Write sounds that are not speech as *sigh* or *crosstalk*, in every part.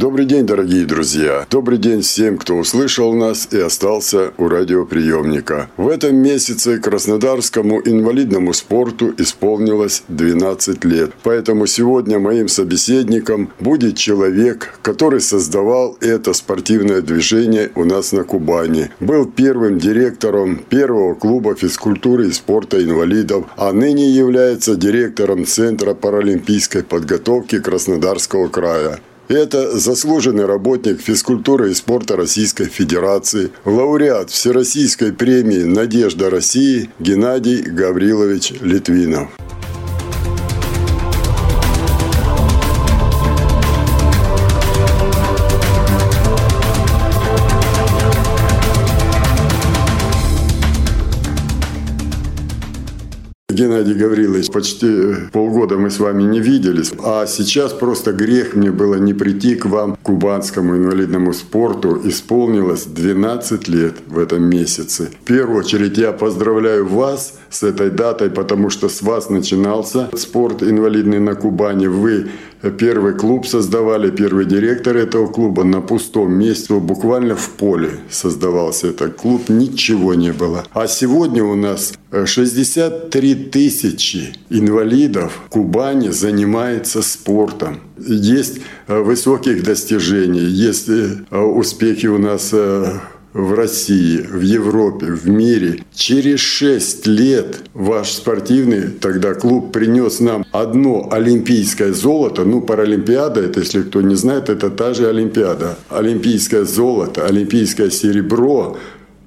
Добрый день, дорогие друзья. Добрый день всем, кто услышал нас и остался у радиоприемника. В этом месяце Краснодарскому инвалидному спорту исполнилось 12 лет. Поэтому сегодня моим собеседником будет человек, который создавал это спортивное движение у нас на Кубани. Был первым директором первого клуба физкультуры и спорта инвалидов, а ныне является директором Центра паралимпийской подготовки Краснодарского края. Это заслуженный работник физкультуры и спорта Российской Федерации, лауреат Всероссийской премии «Надежда России» Геннадий Гаврилович Литвинов. Геннадий Гаврилович, почти полгода мы с вами не виделись, а сейчас просто грех мне было не прийти к вам, кубанскому инвалидному спорту. Исполнилось 12 лет в этом месяце. В первую очередь я поздравляю вас с этой датой, потому что с вас начинался спорт инвалидный на Кубани. Вы первый клуб создавали, первый директор этого клуба на пустом месте, буквально в поле создавался этот клуб, ничего не было. А сегодня у нас 63 тысячи инвалидов в Кубани занимается спортом. Есть высоких достижений, есть успехи у нас в России, в Европе, в мире. Через 6 лет ваш спортивный тогда клуб принес нам одно олимпийское золото. Ну, Паралимпиада, это, если кто не знает, это та же Олимпиада. Олимпийское золото, олимпийское серебро,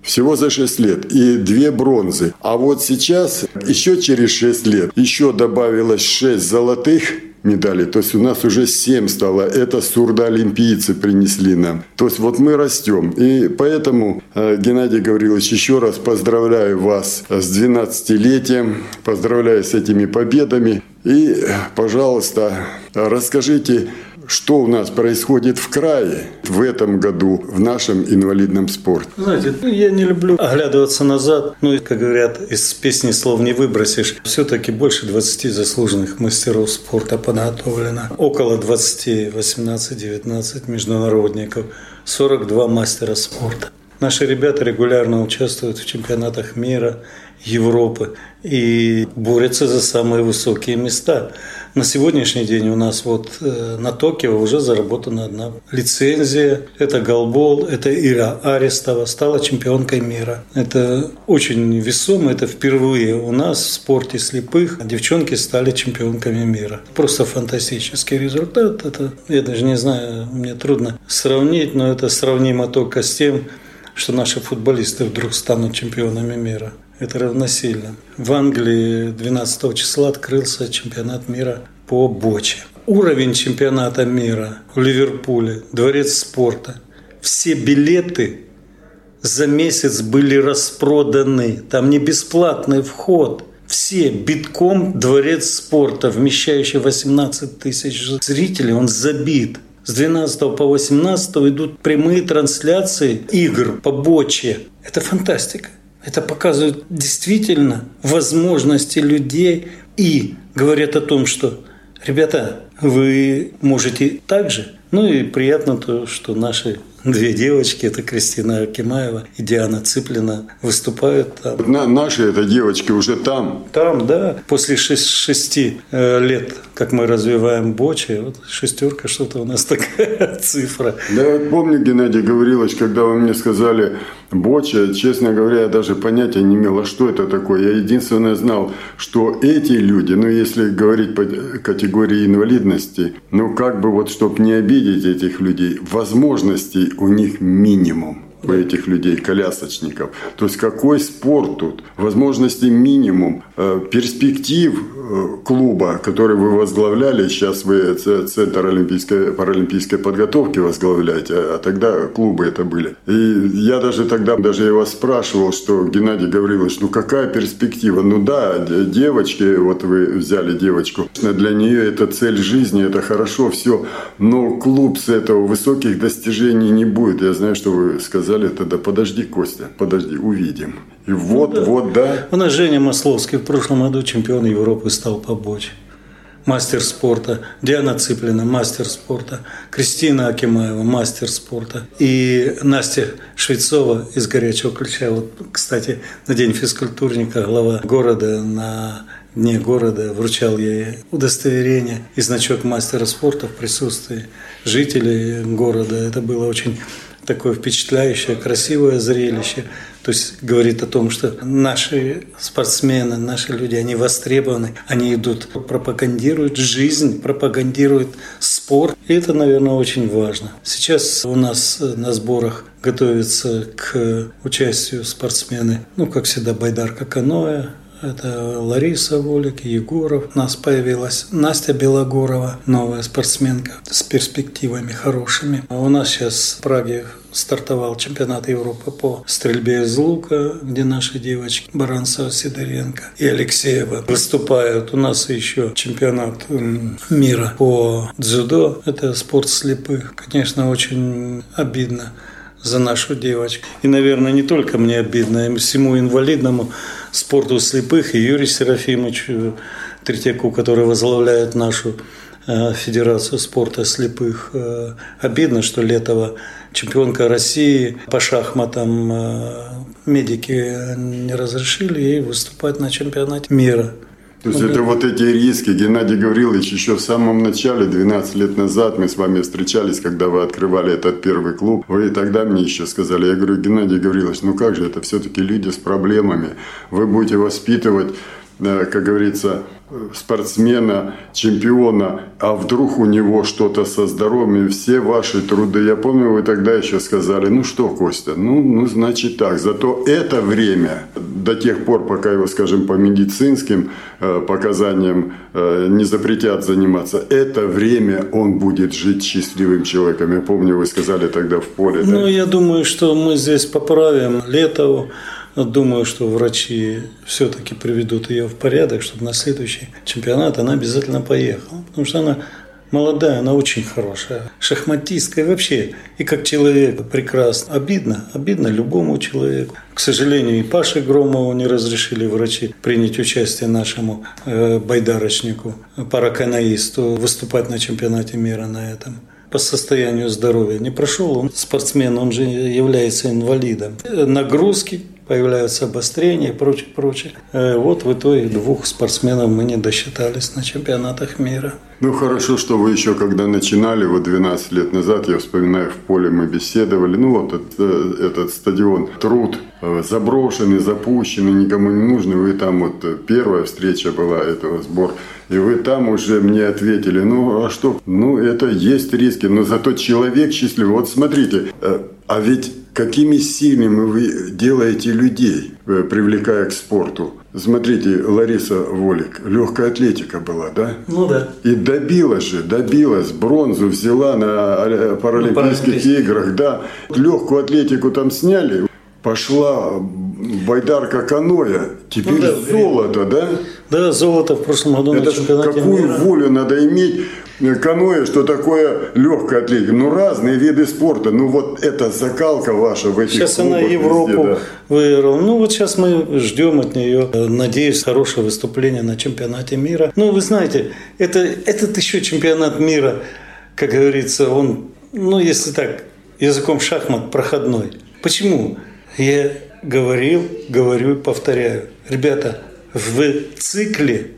всего за 6 лет и две бронзы. А вот сейчас, еще через 6 лет, еще добавилось 6 золотых медалей. То есть у нас уже 7 стало. Это сурдоолимпийцы принесли нам. То есть вот мы растем. И поэтому, э, Геннадий Гаврилович, еще раз поздравляю вас с 12-летием. Поздравляю с этими победами. И, пожалуйста, расскажите, что у нас происходит в крае в этом году в нашем инвалидном спорте. Знаете, ну, я не люблю оглядываться назад. Ну, как говорят, из песни слов не выбросишь. Все-таки больше 20 заслуженных мастеров спорта подготовлено. Около 20, 18-19 международников. 42 мастера спорта. Наши ребята регулярно участвуют в чемпионатах мира, Европы и борются за самые высокие места. На сегодняшний день у нас вот э, на Токио уже заработана одна лицензия. Это Голбол, это Ира Арестова, стала чемпионкой мира. Это очень весомо, это впервые у нас в спорте слепых девчонки стали чемпионками мира. Просто фантастический результат. Это, я даже не знаю, мне трудно сравнить, но это сравнимо только с тем, что наши футболисты вдруг станут чемпионами мира. Это равносильно. В Англии 12 числа открылся чемпионат мира по боче. Уровень чемпионата мира в Ливерпуле, дворец спорта. Все билеты за месяц были распроданы. Там не бесплатный вход. Все битком дворец спорта, вмещающий 18 тысяч зрителей, он забит. С 12 по 18 идут прямые трансляции игр по боче. Это фантастика. Это показывает действительно возможности людей и говорят о том, что, ребята, вы можете так же. Ну и приятно то, что наши две девочки, это Кристина Акимаева и Диана Цыплина, выступают там. На, наши это девочки уже там? Там, да. После шесть, шести э, лет, как мы развиваем Бочи, вот шестерка, что-то у нас *laughs* такая цифра. Да, я помню, Геннадий Гаврилович, когда вы мне сказали Боча, честно говоря, я даже понятия не имел, а что это такое. Я единственное знал, что эти люди, ну если говорить по категории инвалидности, ну как бы вот, чтобы не обидеть этих людей, возможностей у них минимум. у этих людей, колясочников. То есть какой спорт тут? Возможности минимум, перспектив э, клуба, который вы возглавляли, сейчас вы Центр олимпийской, паралимпийской подготовки возглавляете, а тогда клубы это были. И я даже тогда, даже я вас спрашивал, что Геннадий Гаврилович, ну какая перспектива? Ну да, девочки, вот вы взяли девочку, для нее это цель жизни, это хорошо, все, но клуб с этого высоких достижений не будет. Я знаю, что вы сказали тогда, подожди, Костя, подожди, увидим. И вот, ну, да. вот, да. У нас Женя Масловский в прошлом году чемпион Европы стал побочь мастер спорта, Диана Цыплина, мастер спорта, Кристина Акимаева, мастер спорта, и Настя Швецова из «Горячего ключа». Вот, кстати, на День физкультурника глава города на дне города вручал ей удостоверение и значок мастера спорта в присутствии жителей города. Это было очень такое впечатляющее, красивое зрелище. То есть говорит о том, что наши спортсмены, наши люди, они востребованы, они идут, пропагандируют жизнь, пропагандируют спорт. И это, наверное, очень важно. Сейчас у нас на сборах готовятся к участию спортсмены, ну, как всегда, Байдарка Каноэ, это Лариса Волик, Егоров. У нас появилась Настя Белогорова, новая спортсменка с перспективами хорошими. А у нас сейчас в Праге стартовал чемпионат Европы по стрельбе из лука, где наши девочки Баранцева, Сидоренко и Алексеева выступают. У нас еще чемпионат мира по дзюдо. Это спорт слепых. Конечно, очень обидно за нашу девочку. И, наверное, не только мне обидно, и всему инвалидному спорту слепых и Юрий Серафимович Третьяку, который возглавляет нашу э, Федерацию спорта слепых. Э, обидно, что Летова чемпионка России по шахматам э, медики не разрешили ей выступать на чемпионате мира. То есть это вот эти риски. Геннадий Гаврилович, еще в самом начале, 12 лет назад, мы с вами встречались, когда вы открывали этот первый клуб. Вы тогда мне еще сказали, я говорю, Геннадий Гаврилович, ну как же, это все-таки люди с проблемами. Вы будете воспитывать Э, как говорится, спортсмена, чемпиона, а вдруг у него что-то со здоровьем, все ваши труды. Я помню, вы тогда еще сказали, ну что, Костя, ну, ну значит так. Зато это время, до тех пор, пока его, скажем, по медицинским э, показаниям э, не запретят заниматься, это время он будет жить счастливым человеком. Я помню, вы сказали тогда в поле. Ну, да? я думаю, что мы здесь поправим Летову. Думаю, что врачи все-таки приведут ее в порядок, чтобы на следующий чемпионат она обязательно поехала. Потому что она молодая, она очень хорошая, шахматистка и вообще, и как человек прекрасно. Обидно, обидно любому человеку. К сожалению, и Паше Громову не разрешили врачи принять участие нашему э, байдарочнику, параканаисту, выступать на чемпионате мира на этом по состоянию здоровья не прошел. Он спортсмен, он же является инвалидом. Нагрузки появляются обострения и прочее, прочее. Э, вот в итоге двух спортсменов мы не досчитались на чемпионатах мира. Ну хорошо, что вы еще когда начинали, вот 12 лет назад, я вспоминаю, в поле мы беседовали, ну вот этот, этот стадион, труд, заброшенный, запущенный, никому не нужный, вы там вот первая встреча была этого сбора, и вы там уже мне ответили, ну а что, ну это есть риски, но зато человек счастливый. Вот смотрите, а ведь какими сильными вы делаете людей, э, привлекая к спорту. Смотрите, Лариса Волик, легкая атлетика была, да? Ну да. И добилась же, добилась, бронзу взяла на Паралимпийских ну, играх, да. Легкую атлетику там сняли, пошла байдарка каноэ, теперь ну, да, золото, да? Да, золото в прошлом году Это на чемпионате какую мира. волю надо иметь каноэ, что такое легкая атлетика. Ну, разные виды спорта. Ну, вот эта закалка ваша в этих Сейчас она Европу везде, да. выиграла. Ну, вот сейчас мы ждем от нее, надеюсь, хорошее выступление на чемпионате мира. Ну, вы знаете, это, этот еще чемпионат мира, как говорится, он, ну, если так, языком шахмат проходной. Почему? Я говорил, говорю и повторяю. Ребята, в цикле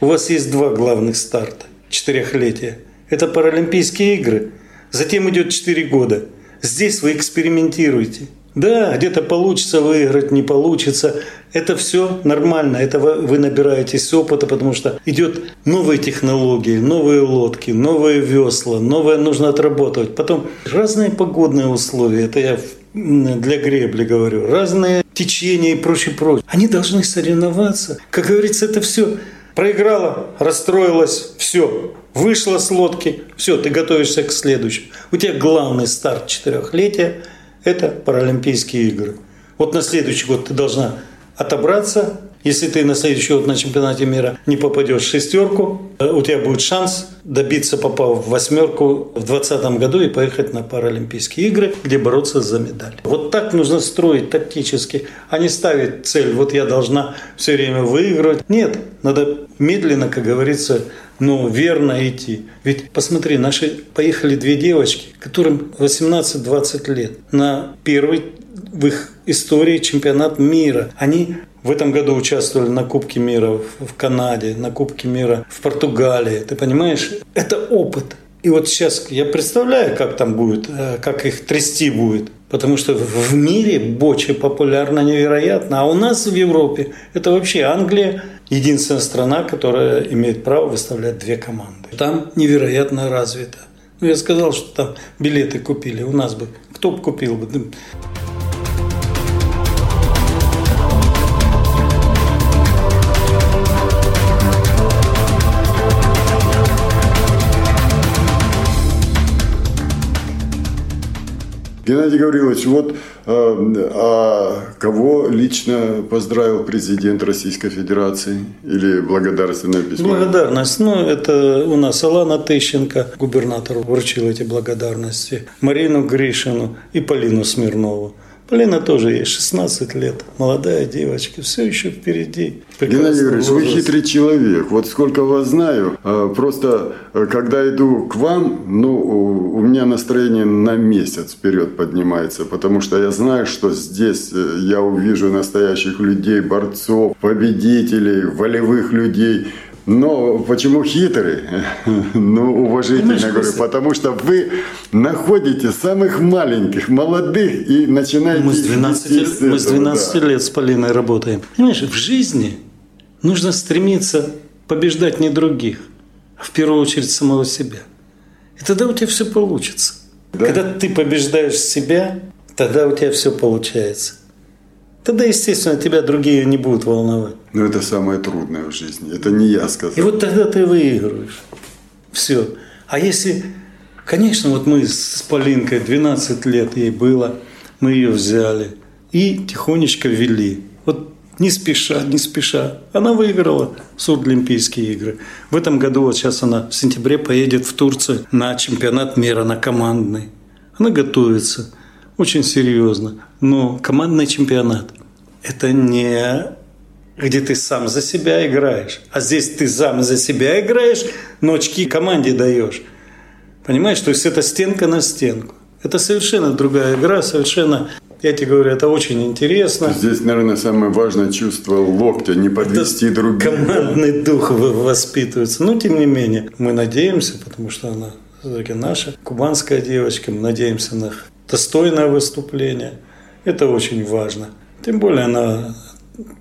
у вас есть два главных старта четырехлетия. Это Паралимпийские игры. Затем идет четыре года. Здесь вы экспериментируете. Да, где-то получится выиграть, не получится. Это все нормально. Это вы набираетесь опыта, потому что идет новые технологии, новые лодки, новые весла, новое нужно отработать. Потом разные погодные условия. Это я для гребли, говорю, разные течения и прочее, прочее. Они должны соревноваться. Как говорится, это все проиграла, расстроилась, все, вышла с лодки, все, ты готовишься к следующему. У тебя главный старт четырехлетия – это Паралимпийские игры. Вот на следующий год ты должна отобраться, если ты на следующий год на чемпионате мира не попадешь в шестерку, э, у тебя будет шанс добиться, попав в восьмерку в 2020 году и поехать на Паралимпийские игры, где бороться за медаль. Вот так нужно строить тактически, а не ставить цель, вот я должна все время выигрывать. Нет, надо медленно, как говорится, но верно идти. Ведь посмотри, наши поехали две девочки, которым 18-20 лет, на первый в их истории чемпионат мира. Они в этом году участвовали на Кубке мира в Канаде, на Кубке мира в Португалии. Ты понимаешь, это опыт. И вот сейчас я представляю, как там будет, э, как их трясти будет. Потому что в мире бочи популярна невероятно. А у нас в Европе это вообще Англия единственная страна, которая имеет право выставлять две команды. Там невероятно развито. Ну, я сказал, что там билеты купили. У нас бы кто бы купил бы? Геннадий Гаврилович, вот э, а кого лично поздравил президент Российской Федерации или благодарственное письмо? Благодарность. Ну, это у нас Алана Тыщенко, губернатор, вручил эти благодарности, Марину Гришину и Полину Смирнову. Полина тоже ей 16 лет, молодая девочка, все еще впереди. Геннадий Юрьевич, вы хитрый человек. Вот сколько вас знаю, а, просто э, когда иду к вам, ну, у меня настроение на месяц вперед поднимается, потому что я знаю, что здесь э, я увижу настоящих людей, борцов, победителей, волевых людей – но почему хитрый? *laughs* Ну, уважительно Понимаешь, говорю, потому что вы находите самых маленьких, молодых и начинаете... Мы с 12, лет, мы с 12 да. лет с Полиной работаем. Понимаешь, в жизни нужно стремиться побеждать не других, а в первую очередь самого себя. И тогда у тебя все получится. Да? Когда ты побеждаешь себя, тогда у тебя все получается тогда, естественно, тебя другие не будут волновать. Но это самое трудное в жизни. Это не я сказал. И вот тогда ты выигрываешь. Все. А если, конечно, вот мы с Полинкой 12 лет ей было, мы ее взяли и тихонечко вели. Вот не спеша, не спеша. Она выиграла Сурдлимпийские игры. В этом году, вот сейчас она в сентябре поедет в Турцию на чемпионат мира, на командный. Она готовится очень серьезно. Но командный чемпионат это не где ты сам за себя играешь. А здесь ты сам за себя играешь, но очки команде даешь. Понимаешь, то есть это стенка на стенку. Это совершенно другая игра, совершенно, я тебе говорю, это очень интересно. Здесь, наверное, самое важное чувство локтя, не подвести это других. Командный дух воспитывается. Но, тем не менее, мы надеемся, потому что она все-таки наша кубанская девочка, мы надеемся на достойное выступление. Это очень важно. Тем более она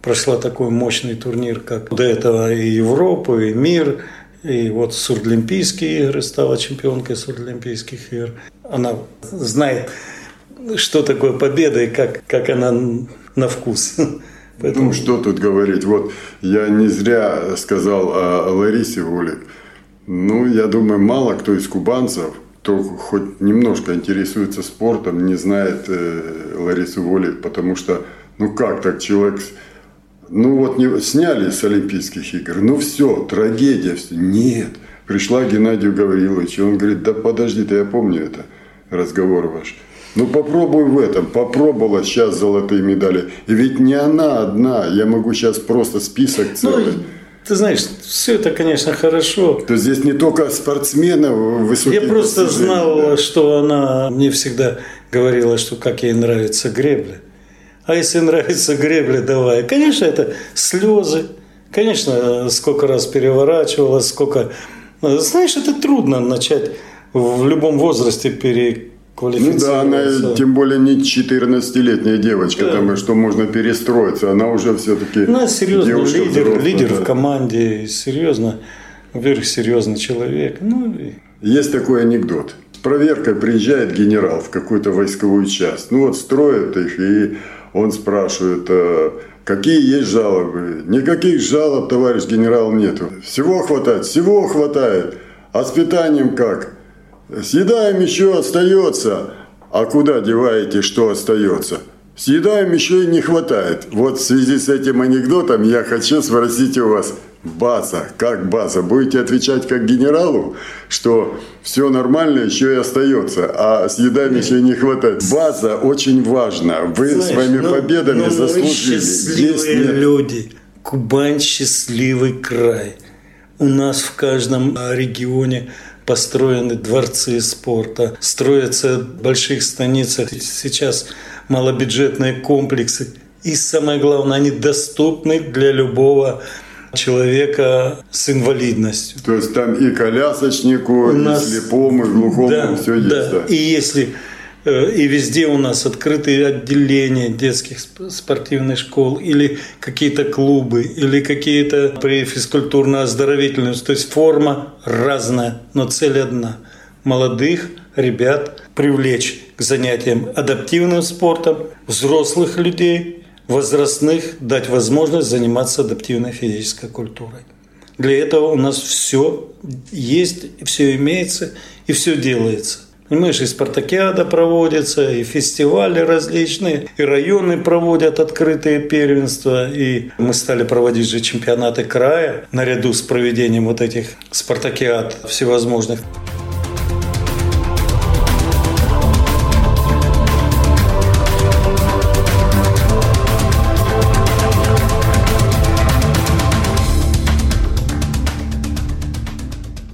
прошла такой мощный турнир, как до этого и Европу, и мир, и вот Сурдлимпийские игры стала чемпионкой Сурдлимпийских игр. Она знает, что такое победа и как, как она на вкус. Поэтому... Ну, что тут говорить. Вот я не зря сказал о Ларисе Волик. Ну, я думаю, мало кто из кубанцев, кто хоть немножко интересуется спортом, не знает э, Ларису Волик, потому что ну как так человек... Ну вот не, сняли с Олимпийских игр, ну все, трагедия. Все. Нет. Пришла Геннадию Гавриловичу, он говорит, да подожди, ты я помню это, разговор ваш. Ну попробуй в этом. Попробовала сейчас золотые медали. И ведь не она одна. Я могу сейчас просто список ну, целый. Ну, ты знаешь, все это, конечно, хорошо. То здесь не только спортсмены высокие Я просто знал, да. что она мне всегда говорила, что как ей нравится гребля. А если нравится гребля, давай. Конечно, это слезы. Конечно, сколько раз переворачивалась, сколько... Знаешь, это трудно начать в любом возрасте переквалифицироваться. Ну да, она тем более не 14-летняя девочка, да. там, что можно перестроиться. Она уже все-таки Она серьезный лидер, взрослая, лидер да. в команде, серьезно, во-первых, серьезный человек. Ну, Есть такой анекдот. С проверкой приезжает генерал в какую-то войсковую часть. Ну вот строят их, и он спрашивает, «А какие есть жалобы? Никаких жалоб, товарищ генерал, нету. Всего хватает? Всего хватает. А с питанием как? Съедаем еще остается. А куда деваете, что остается? Съедаем еще и не хватает. Вот в связи с этим анекдотом я хочу спросить у вас, база, как база, будете отвечать как генералу, что все нормально, еще и остается, а съедаем еще и не хватает. База очень важна. Вы Знаешь, своими ну, победами ну, заслужили. Счастливые Есть, люди. Кубань счастливый край. У нас в каждом регионе построены дворцы спорта, строятся в больших станицах сейчас малобюджетные комплексы. И самое главное, они доступны для любого человека с инвалидностью. То есть там и колясочнику, У и нас... слепому, и глухому да, все есть. Да. да. И если Э, и везде у нас открытые отделения детских спортивных школ или какие-то клубы, или какие-то при физкультурно-оздоровительные. То есть форма разная, но цель одна. Молодых ребят привлечь к занятиям адаптивным спортом, взрослых людей, возрастных дать возможность заниматься адаптивной физической культурой. Для этого у нас все есть, все имеется и все делается. Понимаешь, и спартакиада проводится, и фестивали различные, и районы проводят открытые первенства, и мы стали проводить же чемпионаты края наряду с проведением вот этих спартакиад всевозможных.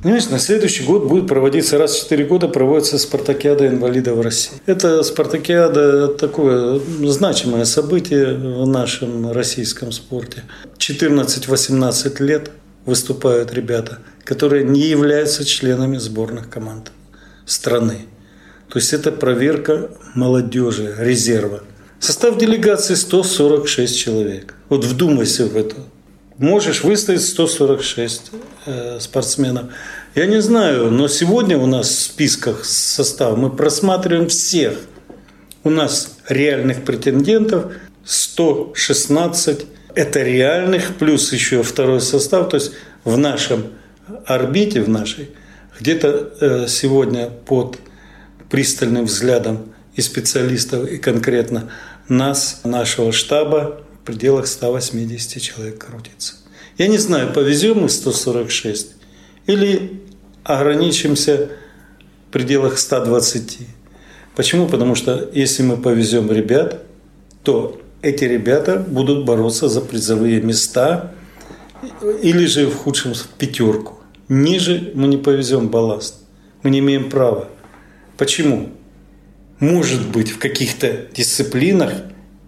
Понимаешь, на следующий год будет проводиться, раз в 4 года проводится спартакиада инвалидов России. Это спартакиада такое значимое событие в нашем российском спорте. 14-18 лет выступают ребята, которые не являются членами сборных команд страны. То есть это проверка молодежи, резерва. Состав делегации 146 человек. Вот вдумайся в это можешь выставить 146 э, спортсменов. Я не знаю, но сегодня у нас в списках состава мы просматриваем всех. У нас реальных претендентов 116. Это реальных, плюс еще второй состав. То есть в нашем орбите, в нашей, где-то э, сегодня под пристальным взглядом и специалистов, и конкретно нас, нашего штаба, в пределах 180 человек крутится. Я не знаю, повезем мы 146 или ограничимся в пределах 120. Почему? Потому что если мы повезем ребят, то эти ребята будут бороться за призовые места или же в худшем в пятерку. Ниже мы не повезем балласт. Мы не имеем права. Почему? Может быть, в каких-то дисциплинах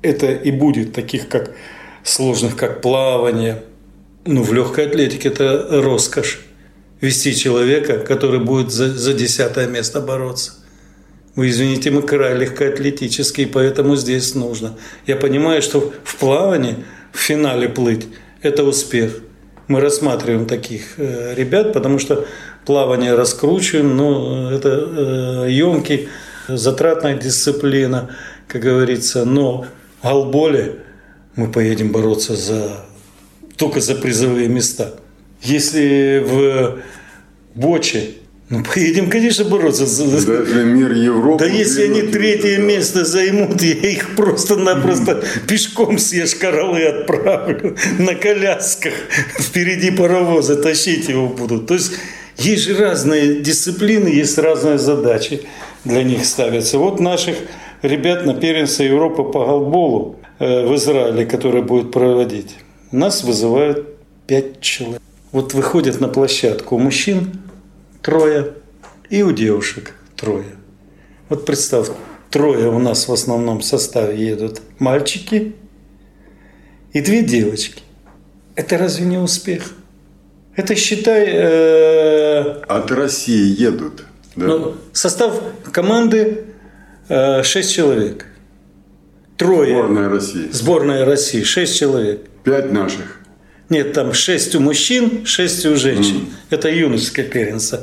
это и будет, таких как сложных, как плавание. Ну, в легкой атлетике это роскошь. Вести человека, который будет за, за десятое место бороться. Вы извините, мы край легкоатлетический, поэтому здесь нужно. Я понимаю, что в плавании, в финале плыть – это успех. Мы рассматриваем таких э, ребят, потому что плавание раскручиваем, но это э, емкий, затратная дисциплина, как говорится, но Алболе мы поедем бороться за, только за призовые места. Если в Боче, ну, поедем, конечно, бороться. Даже мир Европы. Да если они третье место займут, я их просто-напросто *laughs* пешком все шкаралы отправлю на колясках. Впереди паровоза тащить его будут. То есть есть же разные дисциплины, есть разные задачи для них ставятся. Вот наших ребят на первенство Европы по голболу э, в Израиле, который будет проводить, нас вызывают пять человек. Вот выходят на площадку у мужчин трое и у девушек трое. Вот представь, трое у нас в основном составе едут мальчики и две девочки. Это разве не успех? Это считай... Э... От России едут. Да? Ну, состав команды Э, шесть человек. Трое. Сборная России. Сборная России. Шесть человек. Пять наших. Нет, там шесть у мужчин, шесть у женщин. Mm. Это юношеское первенство.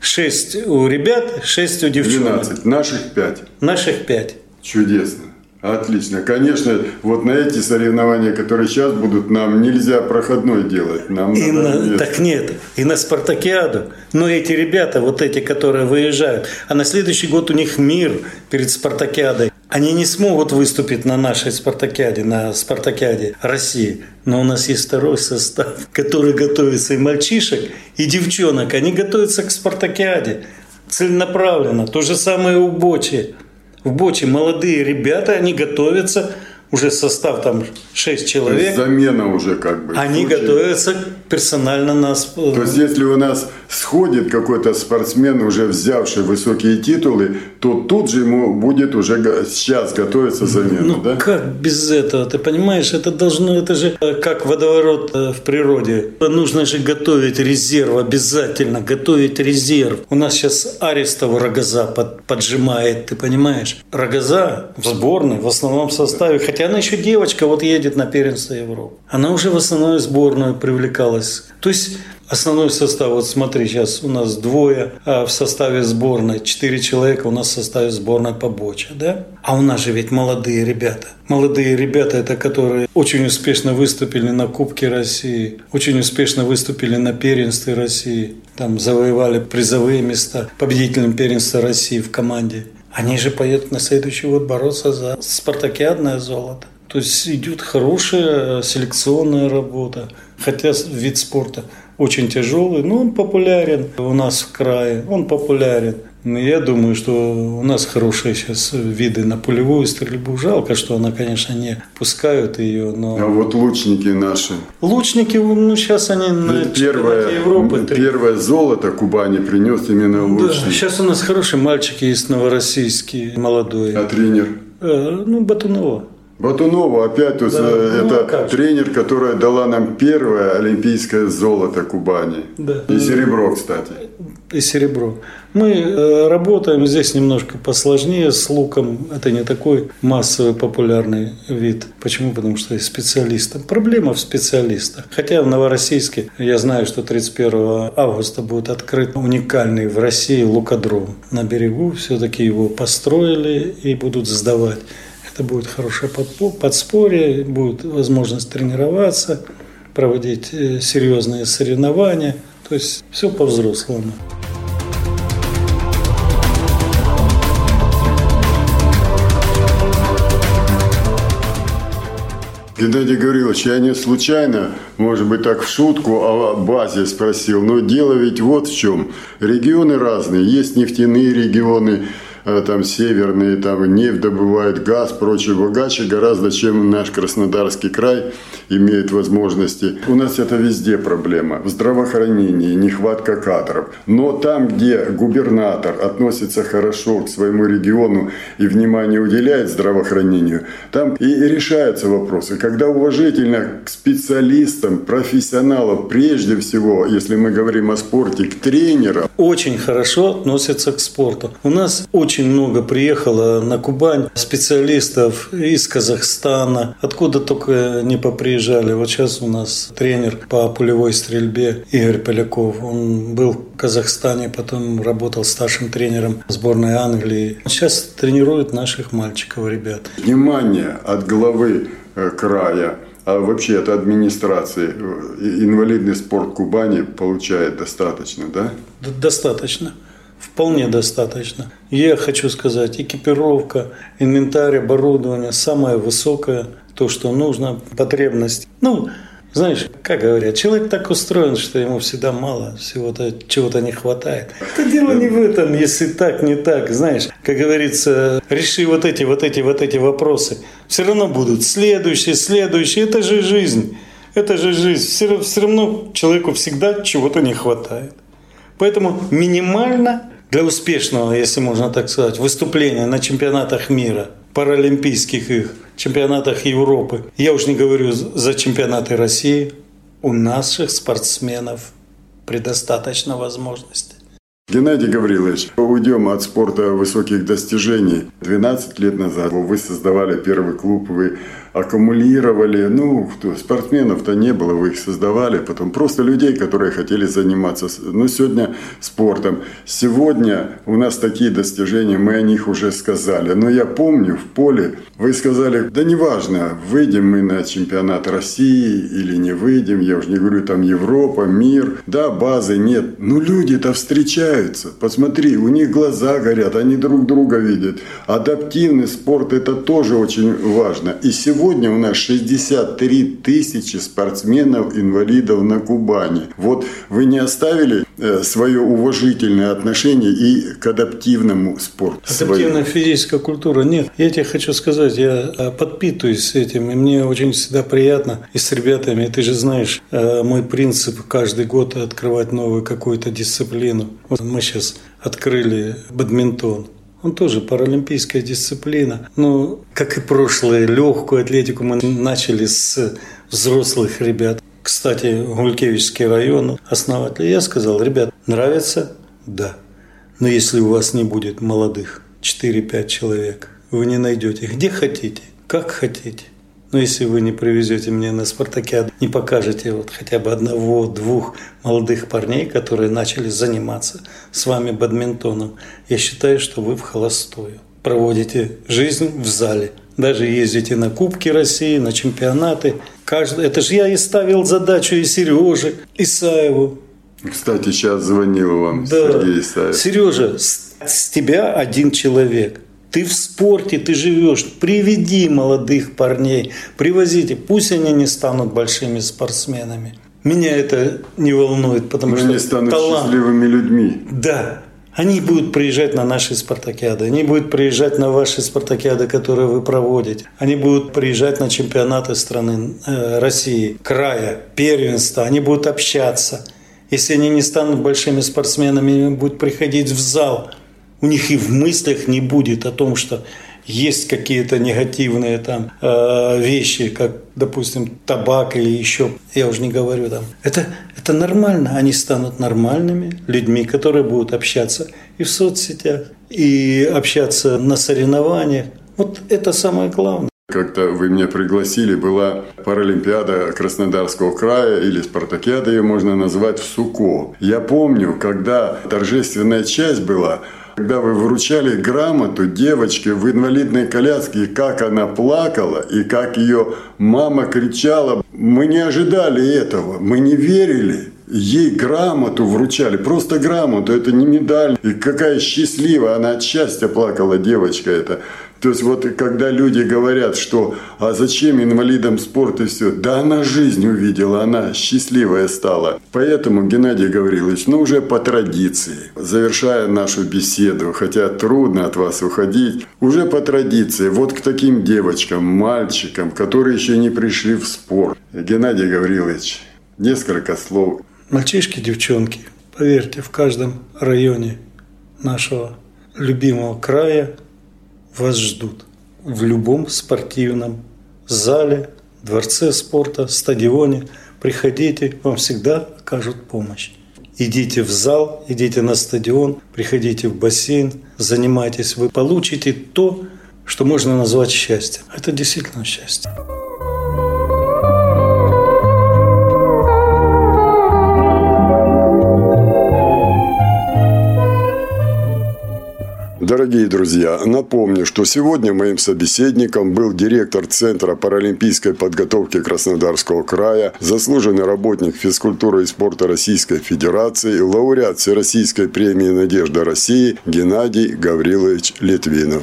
Шесть у ребят, шесть у девчонок. 12. Наших 5. Наших пять. Чудесно. Отлично. Конечно, вот на эти соревнования, которые сейчас будут, нам нельзя проходной делать. Нам И надо на- так нет, и на спартакиаду. Но эти ребята, вот эти, которые выезжают, а на следующий год у них мир перед спартакиадой. Они не смогут выступить на нашей спартакиаде, на спартакиаде России. Но у нас есть второй состав, который готовится и мальчишек, и девчонок. Они готовятся к спартакиаде целенаправленно. То же самое у Бочи. В Бочи молодые ребята, они готовятся, уже состав там 6 То есть человек. замена уже как бы. Они случае- готовятся персонально нас. То есть, если у нас сходит какой-то спортсмен, уже взявший высокие титулы, то тут же ему будет уже сейчас готовиться замена, Ну да? как без этого? Ты понимаешь, это должно, это же э, как водоворот э, в природе. Нужно же готовить резерв обязательно, готовить резерв. У нас сейчас Арестов Рогоза под- поджимает, ты понимаешь? Рогоза в сборной, в основном составе, хотя она еще девочка, вот едет на первенство Европы. Она уже в основную сборную привлекалась. То есть Основной состав, вот смотри, сейчас у нас двое а в составе сборной, четыре человека у нас в составе сборной по боче, да? А у нас же ведь молодые ребята. Молодые ребята, это которые очень успешно выступили на Кубке России, очень успешно выступили на первенстве России, там завоевали призовые места, победителем первенства России в команде. Они же поедут на следующий год бороться за спартакиадное золото. То есть идет хорошая селекционная работа. Хотя вид спорта очень тяжелый, но он популярен у нас в крае, он популярен. Но я думаю, что у нас хорошие сейчас виды на пулевую стрельбу. Жалко, что она, конечно, не пускают ее, А но вот лучники наши. лучники, ну сейчас они на чемпионате Первое, Европы. первое золото Кубани принес именно Да, лучник. сейчас у нас хорошие мальчики есть новороссийские, молодые. А тренер? Э, Ну, Батунова. Батунова опять Да, э, ну, это как тренер, которая дала нам первое олимпийское золото Кубани. Да. И серебро, кстати. и серебро. Мы э, работаем здесь немножко посложнее с луком. Это не такой массовый популярный вид. Почему? Потому что есть специалисты. Проблема в специалистах. Хотя в Новороссийске я знаю, что 31 августа будет открыт уникальный в России лукодром. На берегу все-таки его построили и будут сдавать. Это будет хорошее подспорье, будет возможность тренироваться, проводить э, серьезные соревнования. То есть все по-взрослому. Геннадий Гаврилович, я не случайно, может быть, так в шутку о базе спросил, но дело ведь вот в чем. Регионы разные, есть нефтяные регионы, там северные, там нефть добывают, газ, прочее богаче гораздо, чем наш Краснодарский край имеет возможности. У нас это везде проблема. В здравоохранении нехватка кадров. Но там, где губернатор относится хорошо к своему региону и внимание уделяет здравоохранению, там и решаются вопросы. Когда уважительно к специалистам, профессионалам, прежде всего, если мы говорим о спорте, к тренерам, очень хорошо относятся к спорту. У нас очень много приехало на Кубань специалистов из Казахстана, откуда только не поприезжали. Вот сейчас у нас тренер по пулевой стрельбе Игорь Поляков. Он был в Казахстане, потом работал старшим тренером сборной Англии. Сейчас тренирует наших мальчиков, ребят. внимание от главы э, края, а вообще от администрации, э, инвалидный спорт Кубани получает достаточно, да? Достаточно. Вполне достаточно. Я хочу сказать, экипировка, инвентарь, оборудование, самое высокое, то, что нужно, потребность. Ну, знаешь, как говорят, человек так устроен, что ему всегда мало, всего-то чего-то не хватает. Это дело не в этом, если так, не так. Знаешь, как говорится, реши вот эти, вот эти, вот эти вопросы. Все равно будут следующие, следующие. Это же жизнь. Это же жизнь. Все, все равно человеку всегда чего-то не хватает. Поэтому минимально для успешного, если можно так сказать, выступления на чемпионатах мира, паралимпийских их, чемпионатах Европы, я уж не говорю за чемпионаты России, у наших спортсменов предостаточно возможностей. Геннадий Гаврилович, уйдем от спорта высоких достижений. 12 лет назад вы создавали первый клуб, вы аккумулировали, ну, спортсменов-то не было, вы их создавали, потом просто людей, которые хотели заниматься, ну, сегодня спортом. Сегодня у нас такие достижения, мы о них уже сказали, но я помню в поле, вы сказали, да неважно, выйдем мы на чемпионат России или не выйдем, я уже не говорю, там Европа, мир, да, базы нет, ну, люди-то встречаются, посмотри, у них глаза горят, они друг друга видят, адаптивный спорт это тоже очень важно, и сегодня сегодня у нас 63 тысячи спортсменов-инвалидов на Кубани. Вот вы не оставили э, свое уважительное отношение и к адаптивному спорту. Адаптивная физическая культура нет. Я тебе хочу сказать, я э, подпитываюсь этим, и мне очень всегда приятно и с ребятами. Ты же знаешь, э, мой принцип каждый год открывать новую какую-то дисциплину. Вот мы сейчас открыли бадминтон. Он тоже паралимпийская дисциплина. Но, как и прошлое, легкую атлетику мы начали с взрослых ребят. Кстати, Гулькевичский район, основатель, я сказал, ребят, нравится? Да. Но если у вас не будет молодых, 4-5 человек, вы не найдете. Где хотите, как хотите. Но если вы не привезете мне на спартакиаду, не покажете вот хотя бы одного-двух молодых парней, которые начали заниматься с вами бадминтоном, я считаю, что вы в холостую. Проводите жизнь в зале. Даже ездите на Кубки России, на чемпионаты. Каждый... Это же я и ставил задачу и Сереже, Исаеву. Кстати, сейчас звонил вам да. Сергей Исаев. Сережа, с тебя один человек. Ты в спорте, ты живешь. Приведи молодых парней, привозите. Пусть они не станут большими спортсменами. Меня это не волнует, потому Но что они станут талант. счастливыми людьми. Да. Они будут приезжать на наши спартакиады, они будут приезжать на ваши спартакиады, которые вы проводите. Они будут приезжать на чемпионаты страны э, России, края, первенства. Они будут общаться. Если они не станут большими спортсменами, они будут приходить в зал – у них и в мыслях не будет о том, что есть какие-то негативные там э, вещи, как, допустим, табак или еще, я уже не говорю там. Это, это нормально, они станут нормальными людьми, которые будут общаться и в соцсетях, и общаться на соревнованиях. Вот это самое главное. Как-то вы меня пригласили, была Паралимпиада Краснодарского края или Спартакиада ее можно назвать в Суко. Я помню, когда торжественная часть была, когда вы вручали грамоту девочке в инвалидной коляске, как она плакала, и как ее мама кричала, мы не ожидали этого, мы не верили. Ей грамоту вручали, просто грамоту, это не медаль. И какая счастливая, она от счастья плакала, девочка эта. То есть вот когда люди говорят, что а зачем инвалидам спорт и все, да она жизнь увидела, она счастливая стала. Поэтому, Геннадий Гаврилович, ну уже по традиции, завершая нашу беседу, хотя трудно от вас уходить, уже по традиции, вот к таким девочкам, мальчикам, которые еще не пришли в спорт. Геннадий Гаврилович, несколько слов. Мальчишки, девчонки, поверьте, в каждом районе нашего любимого края вас ждут в любом спортивном зале, дворце спорта, стадионе. Приходите, вам всегда окажут помощь. Идите в зал, идите на стадион, приходите в бассейн, занимайтесь. Вы получите то, что можно назвать счастьем. Это действительно счастье. Дорогие друзья, напомню, что сегодня моим собеседником был директор Центра паралимпийской подготовки Краснодарского края, заслуженный работник физкультуры и спорта Российской Федерации, лауреат Всероссийской премии «Надежда России» Геннадий Гаврилович Литвинов.